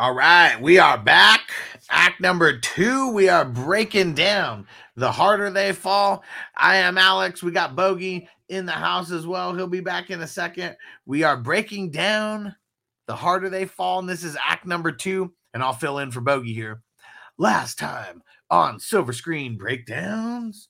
All right, we are back. Act number two. We are breaking down the harder they fall. I am Alex. We got Bogey in the house as well. He'll be back in a second. We are breaking down the harder they fall. And this is act number two. And I'll fill in for Bogey here. Last time on Silver Screen Breakdowns,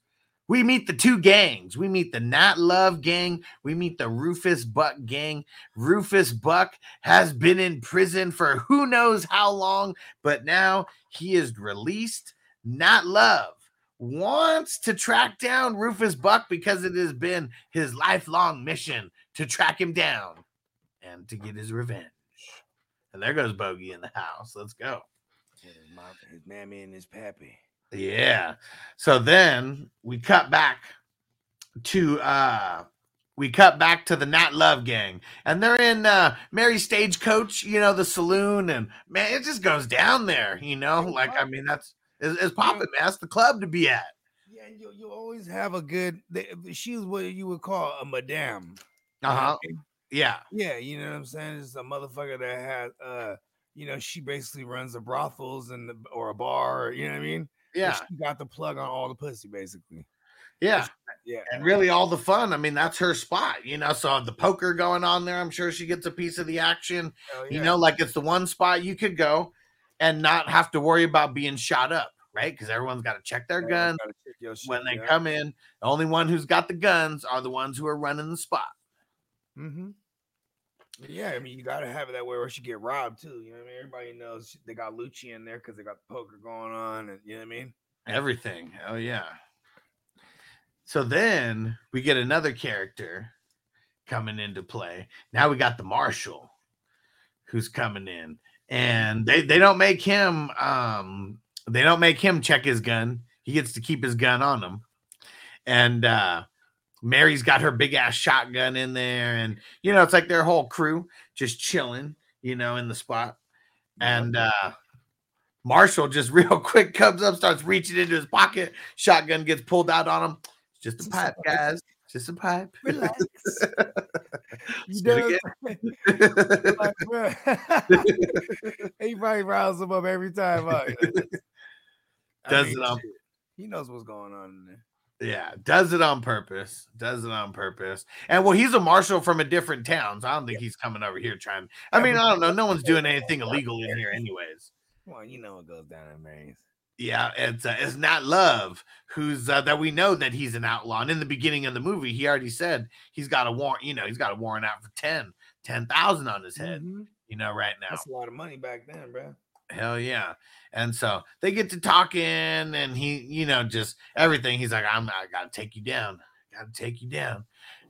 we meet the two gangs. We meet the Nat Love gang. We meet the Rufus Buck gang. Rufus Buck has been in prison for who knows how long, but now he is released. Nat Love wants to track down Rufus Buck because it has been his lifelong mission to track him down and to get his revenge. And there goes Bogey in the house. Let's go. His, mom, his mammy and his pappy. Yeah. So then we cut back to uh we cut back to the Nat Love gang, and they're in uh Mary Stagecoach, you know, the saloon, and man, it just goes down there, you know. Like, I mean, that's it's, it's popping, man. That's the club to be at. Yeah, you you always have a good. She's what you would call a madame. Uh huh. Yeah. Yeah, you know what I'm saying? It's a motherfucker that has uh, you know, she basically runs the brothels and the, or a bar. You know what I mean? Yeah. She got the plug on all the pussy, basically. Yeah. Yeah. And really all the fun. I mean, that's her spot, you know. So the poker going on there, I'm sure she gets a piece of the action. Hell You know, like it's the one spot you could go and not have to worry about being shot up, right? Because everyone's got to check their guns check shit, when they yeah. come in. The only one who's got the guns are the ones who are running the spot. Mm-hmm. Yeah, I mean, you gotta have it that way, or she get robbed too. You know what I mean? Everybody knows they got Lucci in there because they got the poker going on, and you know what I mean. Everything. Oh yeah. So then we get another character coming into play. Now we got the marshal who's coming in. And they, they don't make him um they don't make him check his gun. He gets to keep his gun on him. And uh Mary's got her big ass shotgun in there and you know it's like their whole crew just chilling, you know, in the spot. And uh Marshall just real quick comes up, starts reaching into his pocket. Shotgun gets pulled out on him. It's just a pipe, guys. Just a pipe. Relax. You know, again. like, bruh, he probably riles him up every time. huh? I Does mean, it on- He knows what's going on in there. Yeah, does it on purpose. Does it on purpose. And well, he's a marshal from a different town. So I don't think he's coming over here trying. I mean, I don't know. No one's doing anything illegal in here, anyways. Well, you know what goes down in Mary's. Yeah, it's uh, it's Nat Love who's uh, that we know that he's an outlaw. And in the beginning of the movie, he already said he's got a warrant. You know, he's got a warrant out for 10, 10,000 on his head. Mhm. You know, right now. That's a lot of money back then, bro. Hell yeah. And so they get to talking, and he, you know, just everything. He's like, I'm I gotta take you down. Gotta take you down.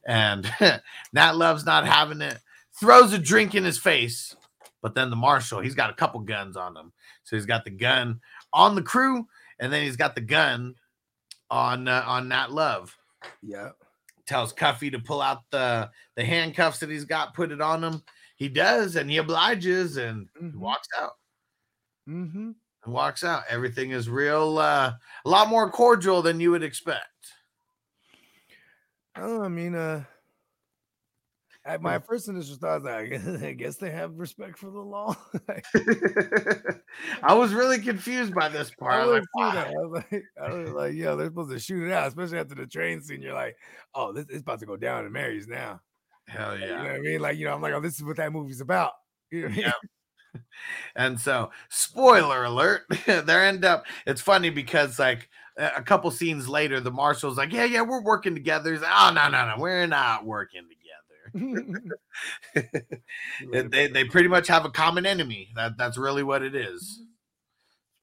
And Nat Love's not having it, throws a drink in his face. But then the marshal, he's got a couple guns on him. So he's got the gun on the crew, and then he's got the gun on uh, on Nat Love. Yeah. Tells Cuffee to pull out the the handcuffs that he's got, put it on him. He does, and he obliges, and he Mhm. walks out Mm-hmm. and walks out. Everything is real, uh, a lot more cordial than you would expect. Oh, I mean, uh, at my first initial thought, like, I guess they have respect for the law. I was really confused by this part. I I was was, like, I was like, I was like, yo, they're supposed to shoot it out, especially after the train scene. You're like, oh, this is about to go down in Mary's now. Hell You know yeah. what I mean? Like, you know, I'm like, oh, this is what that movie's about. You know what I mean? Yeah. And so, spoiler alert, there end up. It's funny because like a a couple scenes later, the marshal's like, "Yeah, yeah, we're working together." He's like, "Oh no, no, no, we're not working together." They they pretty much have a common enemy. That that's really what it is.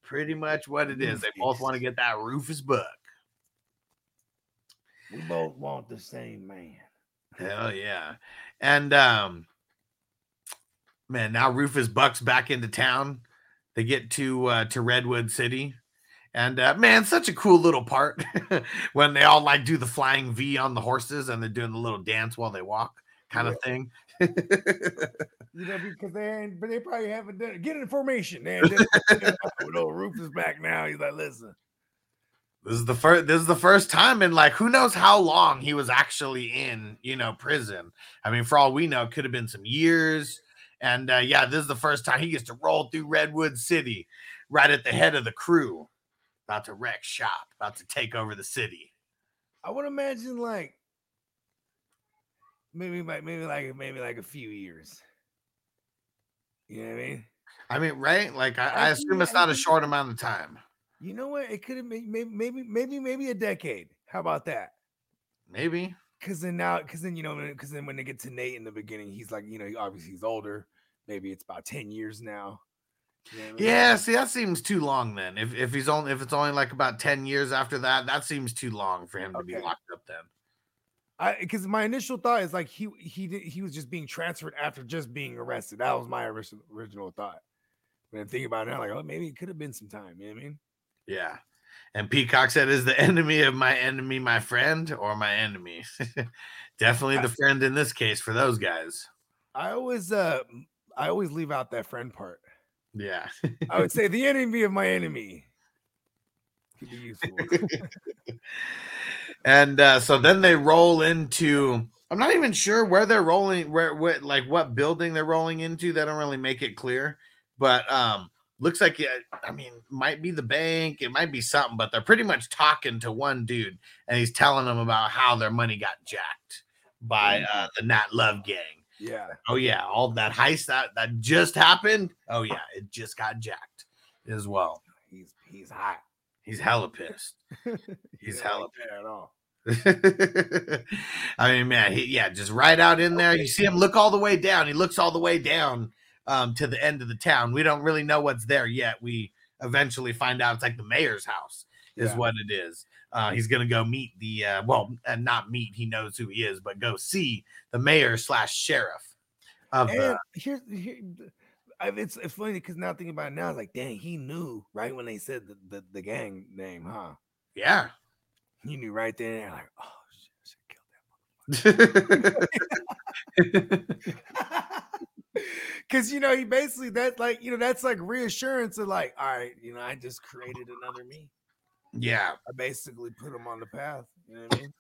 Pretty much what it is. They both want to get that Rufus Buck. we both want the same man. Hell yeah. And um man, now Rufus Buck's back into town. They get to uh to Redwood City. And uh man, such a cool little part when they all like do the flying V on the horses and they're doing the little dance while they walk kind of thing. You know, because they ain't, but they probably haven't done it. Get in formation, man. With old Rufus back now, he's like, listen, This is the first this is the first time in like who knows how long he was actually in, you know, prison. I mean, for all we know, it could have been some years. And uh, yeah, this is the first time he gets to roll through Redwood City, right at the head of the crew, about to wreck shop, about to take over the city. I would imagine like maybe like maybe like maybe like a few years. You know what I mean? I mean, right? Like I, I I assume it's not a short amount of time. You know what? It could have maybe maybe maybe maybe a decade. How about that? Maybe. Because then now, because then you know, because then when they get to Nate in the beginning, he's like, you know, obviously he's older. Maybe it's about ten years now. You know I mean? Yeah, see, that seems too long then. If if he's only if it's only like about 10 years after that, that seems too long for him to be locked up then. I because my initial thought is like he he did, he was just being transferred after just being arrested. That was my original original thought. When I think about it now, like oh maybe it could have been some time. You know what I mean? Yeah. And Peacock said, Is the enemy of my enemy my friend or my enemy? Definitely the friend in this case for those guys. I always uh I always leave out that friend part. Yeah. I would say the enemy of my enemy. Could be useful. and uh, so then they roll into I'm not even sure where they're rolling, where what like what building they're rolling into. They don't really make it clear, but um, looks like it. I mean, might be the bank, it might be something, but they're pretty much talking to one dude, and he's telling them about how their money got jacked by uh, the Nat Love gang. yeah. Oh yeah, all that heist that that just happened. Oh yeah, it just got jacked as well. He's he's hot. He's hella pissed. He's He hella like that at all. I mean, man, he, yeah, just right out in there. You see him look all the way down. He looks all the way down um, to the end of the town. We don't really know what's there yet. We eventually find out it's like the mayor's house, is Yeah. what it is. Uh, he's gonna go meet the uh, well, and not meet. He knows who he is, but go see the mayor slash sheriff of And the. here's here, it's it's funny because now thinking about it now, it's like, dang, he knew right when they said the, the, the gang name, huh? Yeah. He knew right there. Like, oh shit, I should kill Because you know, he basically that like you know that's like reassurance of like, all right, you know, I just created another me. yeah. I basically put him on the path. You know what I mean?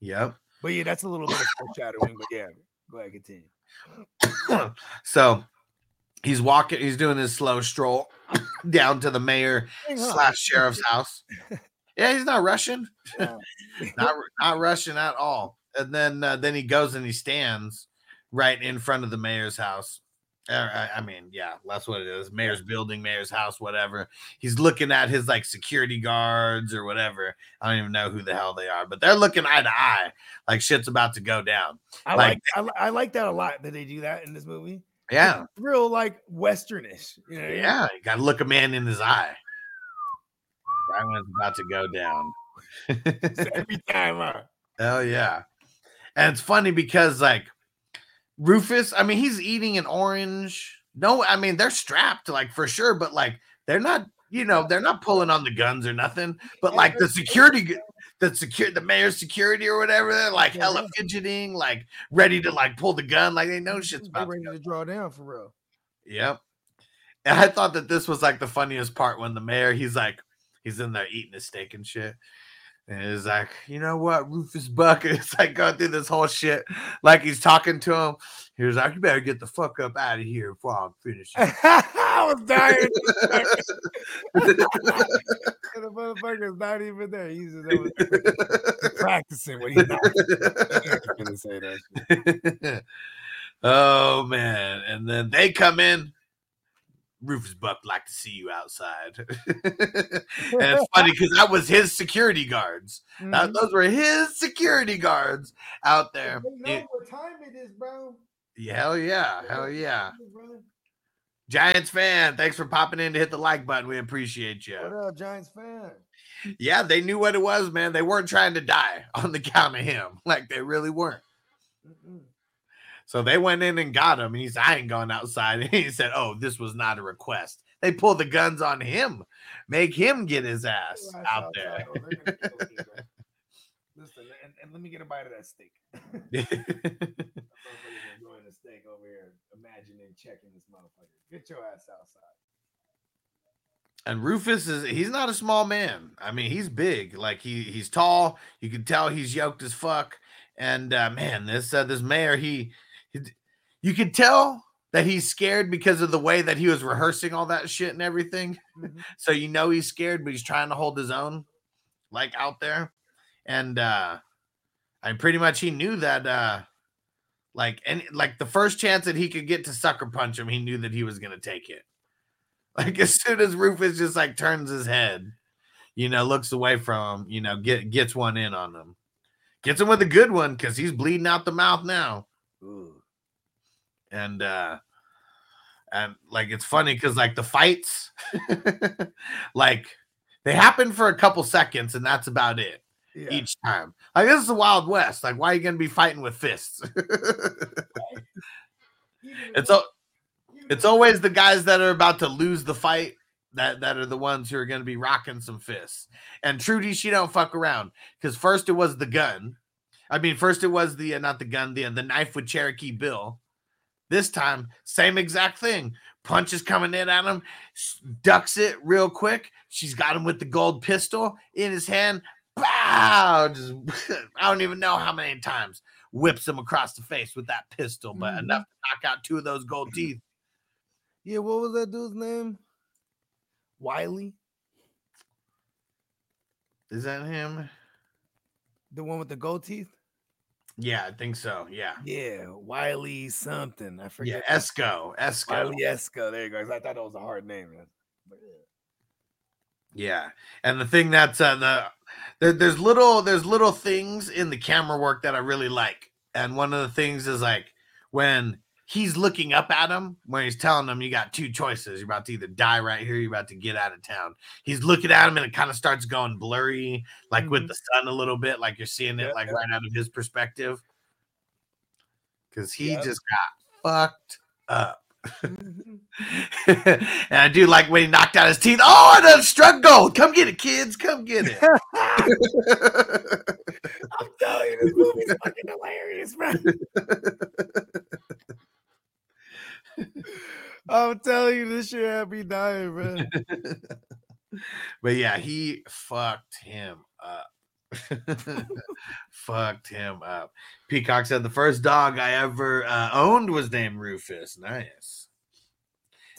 Yep. But yeah, that's a little bit of foreshadowing. But yeah, go ahead, continue. so he's walking, he's doing his slow stroll down to the mayor slash sheriff's house. Yeah, he's not rushing, Yeah. not not rushing at all. And then uh, then he goes and he stands right in front of the mayor's house. Uh, I, I mean, yeah, that's what it is. Mayor's building, mayor's house, whatever. He's looking at his like security guards or whatever. I don't even know who the hell they are, but they're looking eye to eye, like shit's about to go down. I Like- like I, I like that a lot that they do that in this movie. Yeah, Real like westernish. You know what I mean? yeah. You gotta look a man in his eye. When it's about to go down. Every time, huh? Hell yeah. And it's funny because like Rufus, I mean, he's eating an orange. No, I mean, they're strapped, like for sure, but like they're not, you know, they're not pulling on the guns or nothing. But like the security the secure the mayor's security or whatever, they're like hella fidgeting, like ready to like pull the gun, like they know shit's They're about to ready to draw down for real. Yep. And I thought that this was like the funniest part when the mayor, he's like, he's in there eating his steak and shit. And he's like, you know what, Rufus Buck? It's like going through this whole shit. Like he's talking to him. He was like, you better get the fuck up out of here before I'm finished. I was dying. and the motherfucker's not even there. He's just practicing when he's not. Gonna say that shit. oh man. And then they come in. Rufus Buck like to see you outside. and it's funny because that was his security guards. That- Mhm. those were his security guards out there. They know It- what time it is, bro. yeah, hell yeah. Hell yeah. Giants fan, thanks for popping in to hit the like button. We appreciate you. What up, Giants fan? Yeah, they knew what it was, man. They weren't trying to die on the count of him. Like they really weren't. Mm-mm. So they went in and got him. And he said, I ain't going outside. And he said, Oh, this was not a request. They pulled the guns on him, make him get his ass out there. outside, or they're gonna kill me, bro. Listen, and, and let me get a bite of that steak. Enjoying the steak over here, imagining checking this motherfucker. Get your ass outside. and Rufus is he's not a small man. I mean, he's big. Like he he's tall. You can tell he's yoked as fuck. And uh, man, this uh, this mayor, he you could tell that he's scared because of the way that he was rehearsing all that shit and everything. Mhm. So you know he's scared, but he's trying to hold his own, like out there. And uh I pretty much he knew that uh like and like the first chance that he could get to sucker punch him, he knew that he was gonna take it. Like as soon as Rufus just like turns his head, you know, looks away from him, you know, get gets one in on him. Gets him with a good one because he's bleeding out the mouth now Ooh. And uh and like it's funny because like the fights like they happen for a couple seconds and that's about it Yeah. each time like this is the wild west like why are you gonna be fighting with fists it's al- it's always the guys that are about to lose the fight that that are the ones who are going to be rocking some fists. And Trudy, she don't fuck around because first it was the gun. I mean, first it was the uh, not the gun, the the knife with Cherokee Bill. This time, same exact thing. Punches coming in at him, ducks it real quick. She's got him with the gold pistol in his hand. Bow! Just I don't even know how many times whips him across the face with that pistol, but Mhm. enough to knock out two of those gold teeth. Yeah, what was that dude's name? Wiley, Is that him? the one with the gold teeth. Yeah, I think so. Yeah. Yeah, Wiley something. I forget. Yeah. Escoe. Escoe. Wiley Escoe. There you go. I thought that was a hard name. man. Yeah. Yeah. And the thing that's uh, the there, there's little there's little things in the camera work that I really like. And one of the things is like when he's looking up at him, when he's telling him you got two choices. You're about to either die right here, you're about to get out of town. He's looking at him and it kind of starts going blurry, like with Mhm. the sun a little bit, like you're seeing it like right out of his perspective. Cause he Yep. just got fucked up. Mhm. and I do like when he knocked out his teeth. Oh, I done struck gold. Come get it, kids. Come get it. I'm telling you, this movie's fucking hilarious, man. I'm telling you, this shit had me dying, man. but yeah, he fucked him up. fucked him up. Peacock said the first dog I ever uh, owned was named Rufus. Nice.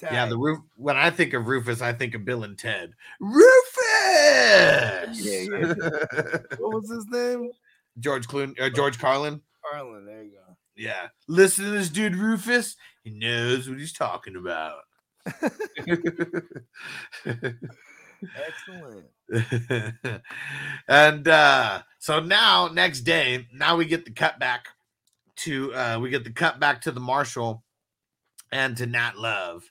Yeah, the roof. When I think of Rufus, I think of Bill and Ted. Rufus. Yeah, what was his name? George Clooney, uh, George Carlin. Arlen. There you go. Yeah. Listen to this dude, Rufus. He knows what he's talking about. Excellent. and uh so now next day, now we get the cut back to uh we get the cut back to the marshal and to Nat Love.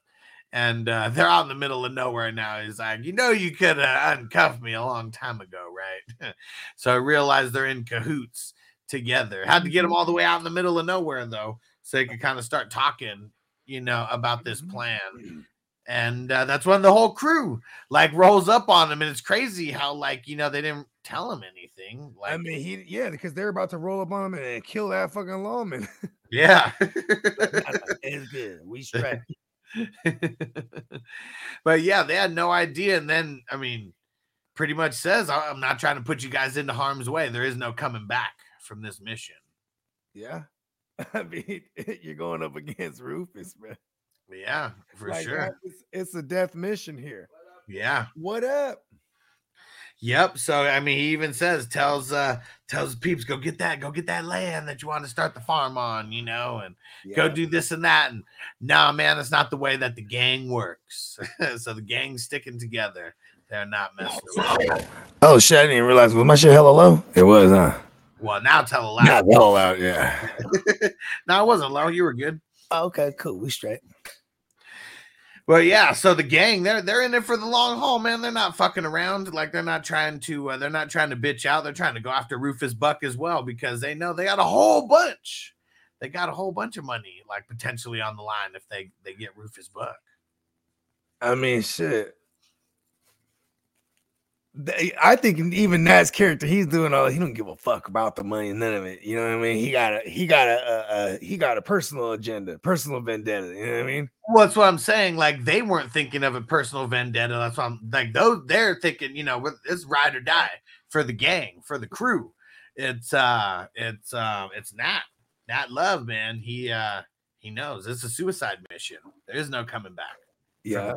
And uh they're out in the middle of nowhere now. He's like, you know, you could uh, uncuff me a long time ago, right? so I realized they're in cahoots together. Had to get them all the way out in the middle of nowhere though, so they could kind of start talking, you know, about this plan. And uh, that's when the whole crew like rolls up on him, and it's crazy how like you know they didn't tell him anything. Like, I mean, he yeah, because they're about to roll up on him and kill that fucking lawman. yeah. it's good. We straight. but yeah, they had no idea. And then, I mean, pretty much says, I'm not trying to put you guys into harm's way. There is no coming back from this mission. Yeah. I mean, you're going up against Rufus, man. Yeah, for Like, sure. It's, it's a death mission here. Yeah. What up? Yep. So I mean, he even says, tells uh tells peeps, go get that, go get that land that you want to start the farm on, you know, and go do this and that. And nah, man, it's not the way that the gang works. so the gang's sticking together. They're not messing around. Oh shit! I didn't even realize. Was my shit hella low? It was, huh? Well, now tell a Not lie. hell out, yeah. no, it wasn't low. You were good. okay, cool. We straight. Well, yeah. So the gang, they're they're in it for the long haul, man. They're not fucking around. Like they're not trying to uh, they're not trying to bitch out. They're trying to go after Rufus Buck as well because they know they got a whole bunch. They got a whole bunch of money, like potentially on the line if they they get Rufus Buck. I mean, shit. They- I think even Nat's character, he's doing all. He don't give a fuck about the money, none of it. You know what I mean? He got a, he got a, a, a he got a personal agenda, personal vendetta. You know what I mean? Well, that's what I'm saying. Like they weren't thinking of a personal vendetta. That's why I'm like those. They're thinking, you know, it's ride or die for the gang, for the crew. It's uh, it's uh, it's Nat, Nat Love, man. He uh, He knows it's a suicide mission. There is no coming back. Yeah.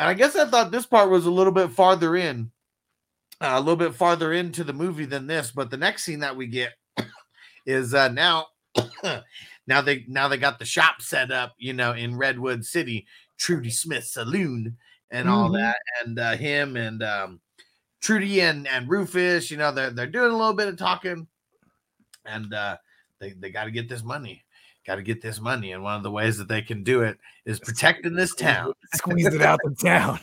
And I guess I thought this part was a little bit farther in, uh, a little bit farther into the movie than this. But the next scene that we get is uh, now, now they now they got the shop set up, you know, in Redwood City, Trudy Smith Saloon, and all Mhm. that, and uh, him and um, Trudy and and Rufus, you know, they're they're doing a little bit of talking, and uh, they they got to get this money. Got to get this money, and one of the ways that they can do it is protecting this town Squeeze it out the town.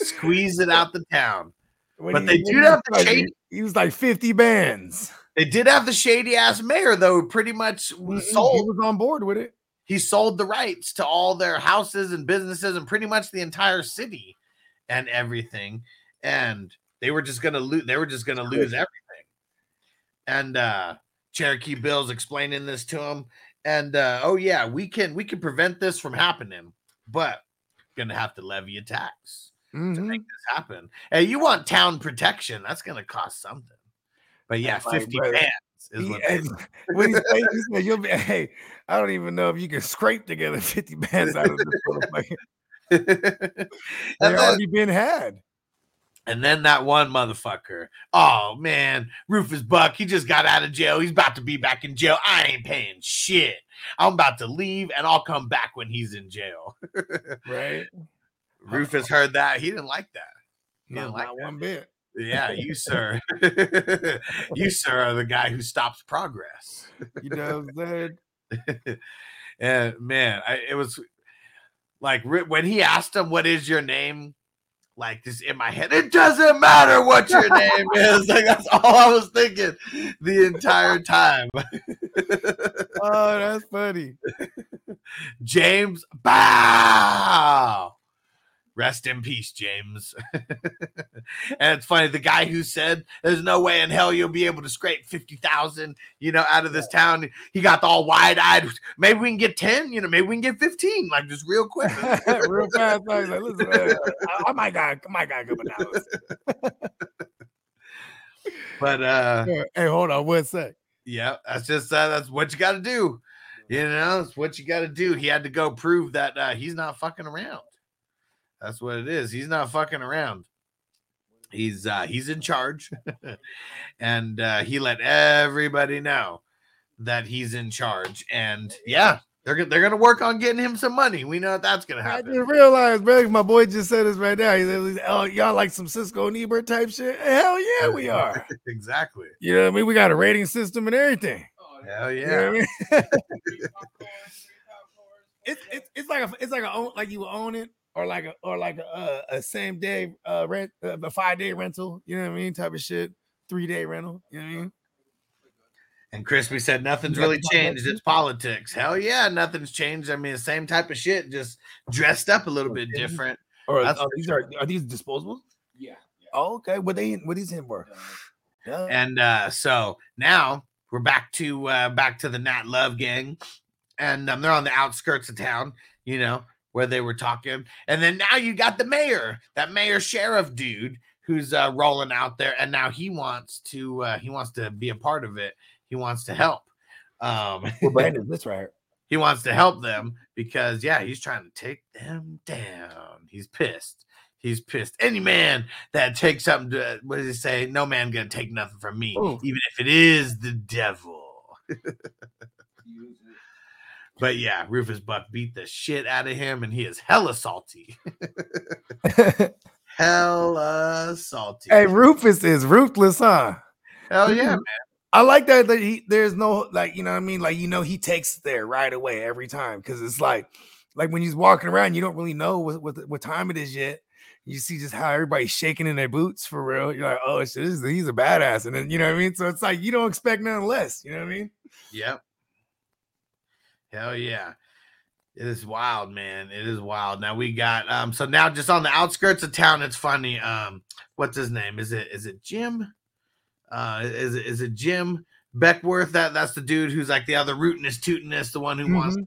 squeeze it out the town. When But he- they do have the like- shade- He was like 50 bands. They did have the shady ass mayor though, pretty much Mhm, He sold was on board with it. he sold the rights to all their houses and businesses and pretty much the entire city and everything. And they were just gonna lose they were just gonna lose everything. And uh Cherokee Bill's explaining this to him. And uh oh yeah, we can we can prevent this from happening, but gonna have to levy a tax. to Mhm. make this happen. Hey, you want town protection? That's gonna cost something. But yeah, Like, fifty bands is He- what. he said, he said, "You'll be." Hey, I don't even know if you can scrape together 50 bands out of this they They and, then, already been had. And then that one motherfucker. Oh man, Rufus Buck. He just got out of jail. He's about to be back in jail. I ain't paying shit. I'm about to leave, and I'll come back when he's in jail. Right? Rufus heard that. He didn't like that. He No, didn't like not that. one bit. Yeah, you sir, you sir are the guy who stops progress. You know what I'm saying? and man, I, it was like when he asked him, "What is your name?" Like this in my head, it doesn't matter what your name is. Like that's all I was thinking the entire time. Oh, that's funny. James Bow. Rest in peace, James. and it's funny, the guy who said there's no way in hell you'll be able to scrape 50,000, you know, out of this town. He got all wide eyed. Maybe we can get 10, you know, maybe we can get 15, like just real quick. Real fast. I like, listen, man, I, might got, I might got a couple dollars. but uh Hey, hold on one sec. yeah, that's just uh, that's what you got to do. You know, that's what you got to do. He had to go prove that uh, he's not fucking around. That's what it is. He's not fucking around. He's uh, he's in charge, and uh, he let everybody know that he's in charge. And yeah, they're they're gonna work on getting him some money. We know that that's gonna happen. I just realized, bro. My boy just said this right now. He said, "Oh, y'all like some Siskel and Ebert type shit? Hell yeah, we are. exactly. You know what I mean? We got a rating system and everything. Hell You know yeah. I mean? it's, it's it's like a it's like a own like you own it or like a or like a uh, a same day uh rent uh, a five day rental. You know what I mean? Type of shit. Three day rental. You know what I mean? And Crispy said nothing's really changed. It's politics. Hell yeah, nothing's changed. I mean, the same type of shit, just dressed up a little bit different. Or That's uh, for these are are these disposables? Yeah. Oh, okay. What they what is him for? Yeah. And uh, so now we're back to uh, back to the Nat Love gang, and um, they're on the outskirts of town. You know where they were talking, and then now you got the mayor, that mayor sheriff dude who's uh, rolling out there, and now he wants to uh, he wants to be a part of it. He wants to help. Um, What brand is this right here? he wants to help them because yeah, he's trying to take them down. He's pissed. He's pissed. Any man that takes something to what does he say? No man gonna take nothing from me, Ooh. even if it is the devil. But yeah, Rufus Buck beat the shit out of him, and he is hella salty. hella salty. hey, Rufus is ruthless, huh? Hell yeah, Mhm. man. I like that that he there's no like you know what I mean like you know he takes it there right away every time because it's like like when he's walking around you don't really know what, what what time it is yet you see just how everybody's shaking in their boots for real you're like oh shit this is, he's a badass and then you know what I mean so it's like you don't expect nothing less you know what I mean Yep. Hell yeah. It is wild, man. It is wild. Now we got um so now just on the outskirts of town, it's funny. Um, what's his name? Is it is it Jim? Uh is it is it Jim Beckwourth? That that's the dude who's like the other rootinest tootinest, the one who wants Mhm. to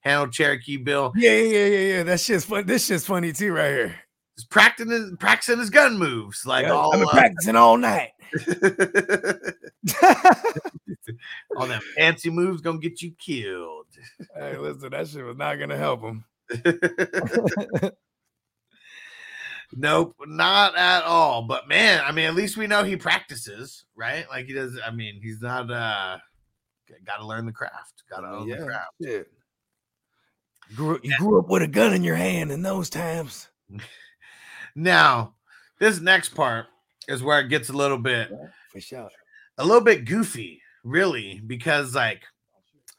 handle Cherokee Bill. yeah yeah yeah yeah yeah that shit's fun this shit's funny too right here He's practicing practicing his gun moves like Yeah, all I've been uh, practicing all night. all them fancy moves gonna get you killed. Hey, listen, that shit was not gonna help him. nope, not at all. But man, I mean, at least we know he practices, right? Like he does. I mean, he's not. uh Got to learn the craft. Got to own the craft. Yeah. Grew, you grew up with a gun in your hand in those times. Now, this next part is where it gets a little bit For sure. a little bit goofy, really, because like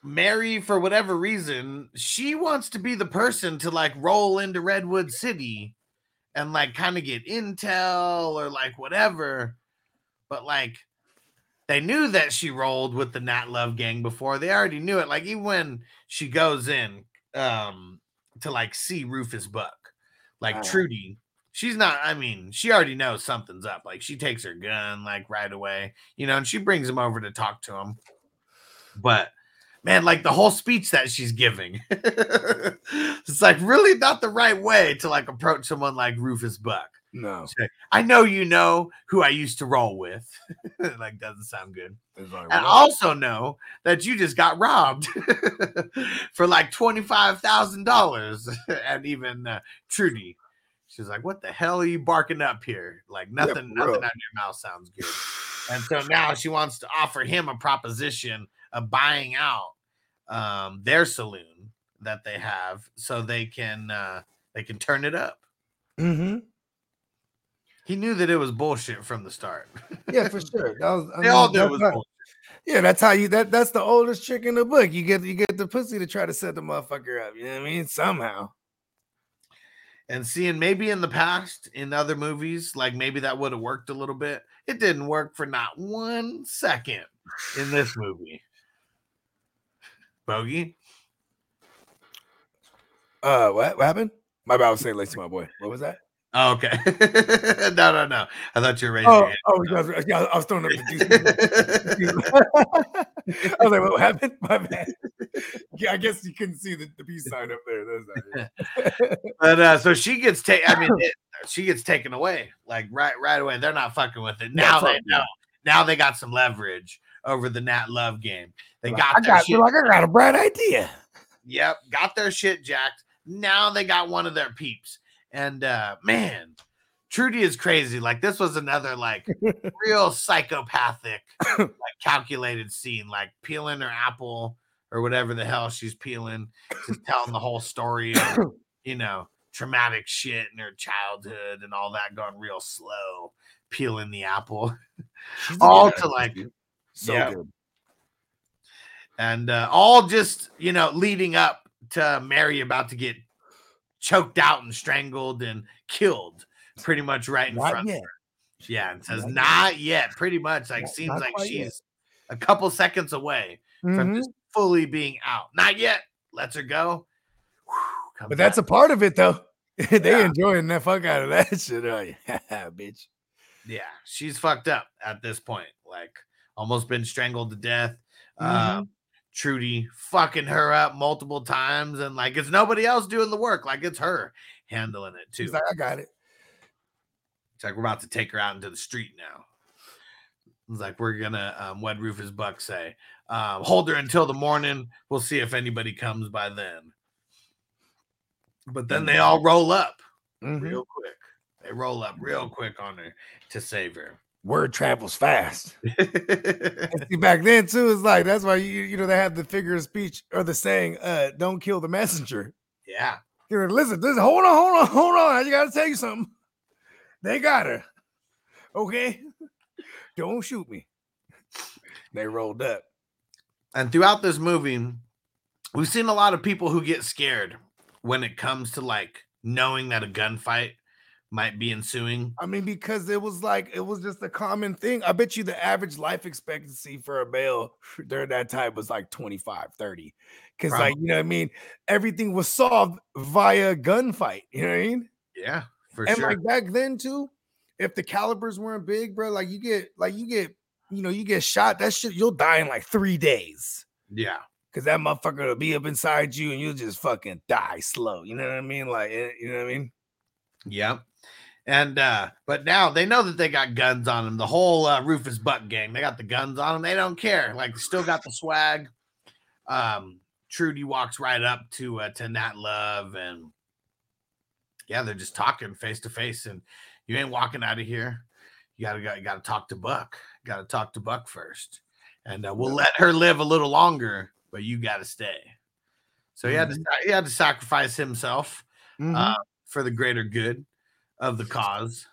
Mary, for whatever reason, she wants to be the person to like roll into Redwood City and like kind of get intel or like whatever. But like they knew that she rolled with the Nat Love gang before. They already knew it. Like even when she goes in um to like see Rufus Buck, like. Trudy, she's not, I mean, she already knows something's up. Like she takes her gun like right away, you know, and she brings him over to talk to him. But man, like the whole speech that she's giving, it's like really not the right way to like approach someone like Rufus Buck. No. Like, I know you know who I used to roll with. like doesn't sound good. Like, And I also know that you just got robbed for like $25,000. and even uh, Trudy, she's like, What the hell are you barking up here? Like, nothing, for nothing out your mouth sounds good. And so now she wants to offer him a proposition of buying out um, their saloon that they have so they can uh, they can turn it up. Mhm. He knew that it was bullshit from the start. Yeah, for sure. That was, they all mean, knew it was how- bullshit. Yeah, that's how you that that's the oldest trick in the book. You get you get the pussy to try to set the motherfucker up. You know what I mean? Somehow. and seeing maybe in the past in other movies, like maybe that would have worked a little bit. It didn't work for not one second in this movie. Bogey, Uh what, what happened? My bad I was saying like to my boy. What was that? oh, okay. no, no, no. I thought you were raising Oh, your oh yeah, I was, yeah, I was throwing up the. I was like, what happened? My bad. Yeah, I guess you couldn't see the, the peace sign up there. That's not it. but uh, so she gets taken. I mean, it, she gets taken away like right, right away. They're not fucking with it. Now they fuck know. Now they got some leverage over the Nat Love game. They got I got, shit like I got a bright idea. Yep, got their shit jacked. Now they got one of their peeps. And uh man, Trudy is crazy. Like this was another like real psychopathic, like calculated scene, like peeling her apple or whatever the hell she's peeling, just telling the whole story of, you know, traumatic shit in her childhood and all that going real slow, peeling the apple. All to like. So yeah. good. and uh, all just you know leading up to Mary about to get choked out and strangled and killed, pretty much right in Not front. yet. Of her. Yeah, and says Not yet. not yet. Pretty much like Not- seems not like she's yet. a couple seconds away from Mhm. just fully being out. Not yet. Lets her go. Whew, But that's a part of it though. they Yeah. enjoying the fuck out of that shit, are you? bitch. yeah, she's fucked up at this point. Like almost been strangled to death. Mm-hmm. Uh, Trudy fucking her up multiple times, and like it's nobody else doing the work. Like it's her handling it too. He's like, I got it. It's like we're about to take her out into the street now. It's like we're gonna um, what Rufus Buck say. Um, hold her until the morning. We'll see if anybody comes by then. But then they all roll up Mhm. real quick. They roll up real quick on her to save her. Word travels fast. See, back then too, it's like that's why you you know they have the figure of speech or the saying, uh, don't kill the messenger. yeah, You know, listen, listen, hold on, hold on, hold on. I gotta tell you something. They got her. Okay. Don't shoot me. They rolled up. and throughout this movie, we've seen a lot of people who get scared when it comes to like knowing that a gunfight might be ensuing. I mean, because it was like it was just a common thing. I bet you the average life expectancy for a male during that time was like 25, 30. Because, like, you know what I mean? Everything was solved via gunfight. You know what I mean? Yeah, for and sure. like back then too, if the calibers weren't big, bro, like you get like you get, you know, you get shot, that shit, you'll die in like three days. yeah. Cause that motherfucker will be up inside you and you'll just fucking die slow. You know what I mean? Like, eh, you know what I mean? Yep. And uh, but now they know that they got guns on them. The whole uh, Rufus Buck gang, they got the guns on them. They don't care. Like still got the swag. Um, Trudy walks right up to uh, to Nat Love, and yeah, they're just talking face to face. And you ain't walking out of here. You gotta you gotta talk to Buck. Got to talk to Buck first, and uh, we'll let her live a little longer, but you got to stay. So he had to he had to sacrifice himself Mhm. uh, for the greater good of the cause.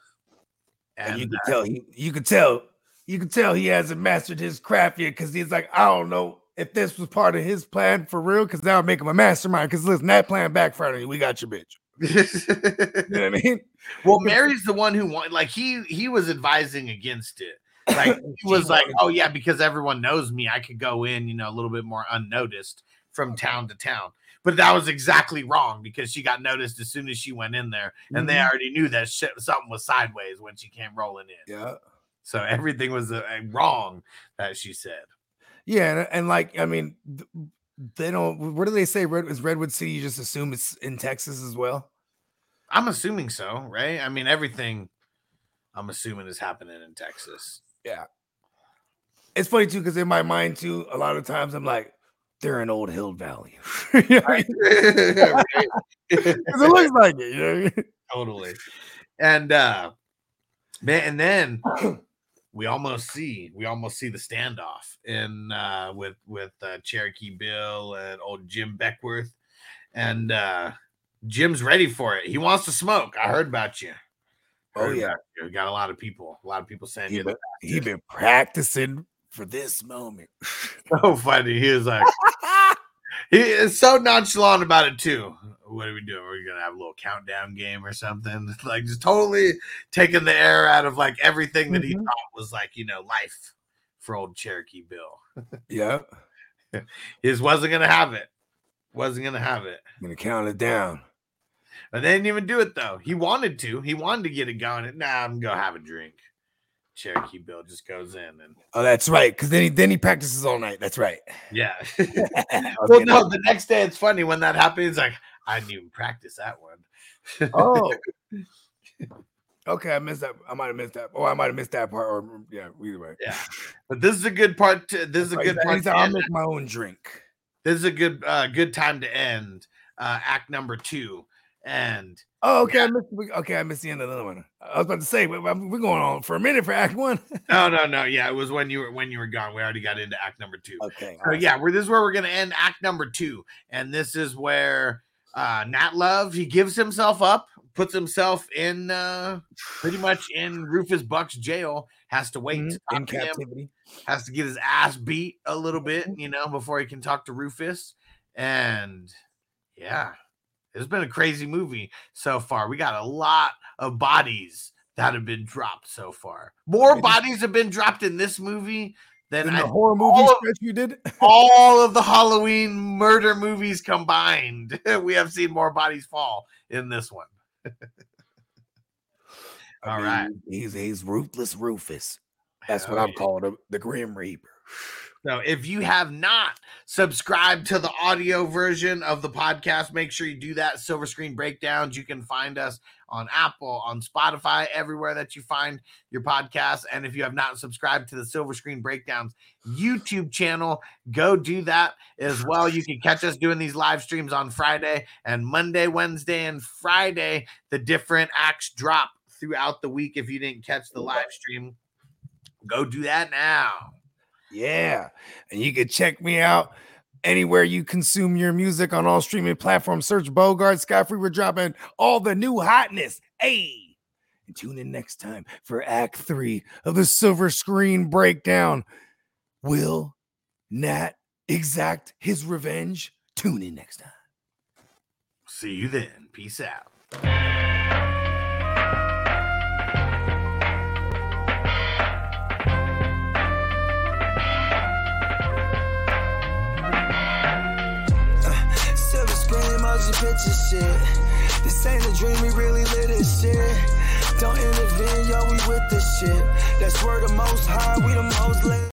And And you can uh, tell he, you can tell you can tell he hasn't mastered his craft yet because he's like, I don't know if this was part of his plan for real, because that'll make him a mastermind. Because listen, that plan backfired on you. We got your bitch. You know what I mean? well, Mary's the one who wanted, like he he was advising against it. Like he was like, oh yeah, because everyone knows me, I could go in, you know, a little bit more unnoticed from town to town. But that was exactly wrong because she got noticed as soon as she went in there, and they Mhm. already knew that shit something was sideways when she came rolling in. Yeah. So everything was uh, wrong that she said. Yeah, and, and like I mean, th- they don't. What do they say? Red is Redwood City. You just assume it's in Texas as well. I'm assuming so, right? I mean, everything I'm assuming is happening in Texas. Yeah. It's funny too because in my mind too, a lot of times I'm like, they're in Old Hill Valley. You know I mean? It looks like it. You know I mean? totally. And uh man, and then we almost see we almost see the standoff in uh with with uh, Cherokee Bill and old Jim Beckwourth. And uh Jim's ready for it. He wants to smoke. I heard about you. Oh, yeah. you. We got a lot of people, a lot of people saying He been, he been practicing for this moment. so funny. He was like, he is so nonchalant about it too. What are we doing? We're gonna have a little countdown game or something. Like just totally taking the air out of like everything that he Mhm. thought was like, you know, life for old Cherokee Bill. yeah, He just wasn't gonna have it. Wasn't gonna have it. I'm gonna count it down. But they didn't even do it though. He wanted to. He wanted to get it going. And, nah, I'm gonna have a drink. Cherokee Bill just goes in and Oh, that's right. Because then he then he practices all night. That's right. yeah. Well, no, the next day it's funny when that happens. Like I didn't even practice that one. Oh. Okay, I missed that. I might have missed that. Oh, I might have missed that part. Or yeah, either way. Yeah. But this is a good part. To, this is a good part. I'll make my own drink. This is a good uh, good time to end uh, act number two. And Oh, okay. I missed, okay, I missed the end of the other one. I was about to say, we're going on for a minute for Act One. no, no, no. Yeah, it was when you were when you were gone. We already got into act number two. okay. So yeah, we're this is where we're gonna end act number two, and this is where uh Nat Love he gives himself up, puts himself in uh pretty much in Rufus Buck's jail, has to wait Mhm, to in to him, captivity. has to get his ass beat a little bit, you know, before he can talk to Rufus. And yeah, it's been a crazy movie so far. We got a lot of bodies that have been dropped so far. More bodies have been dropped in this movie than In I the horror movie stretch you did. all of the Halloween murder movies combined. we have seen more bodies fall in this one. I All mean, right. He's he's ruthless Rufus. That's what Hell I'm yeah. calling him, the Grim Reaper. So if you have not subscribed to the audio version of the podcast, make sure you do that. Silver Screen Breakdowns. You can find us on Apple, on Spotify, everywhere that you find your podcast. And if you have not subscribed to the Silver Screen Breakdowns YouTube channel, go do that as well. You can catch us doing these live streams on Friday and Monday, Wednesday, and Friday. The different acts drop throughout the week. If you didn't catch the live stream, go do that now. Yeah. And you can check me out anywhere you consume your music on all streaming platforms. Search Bogart Sky Free. We're dropping all the new hotness. Hey. And tune in next time for Act Three of the Silver Screen Breakdown. Will Nat exact his revenge? Tune in next time. See you then. Peace out. Shit. This ain't a dream, we really live this shit. Don't intervene, yo, we with this shit. That's where the most high, we the most lit.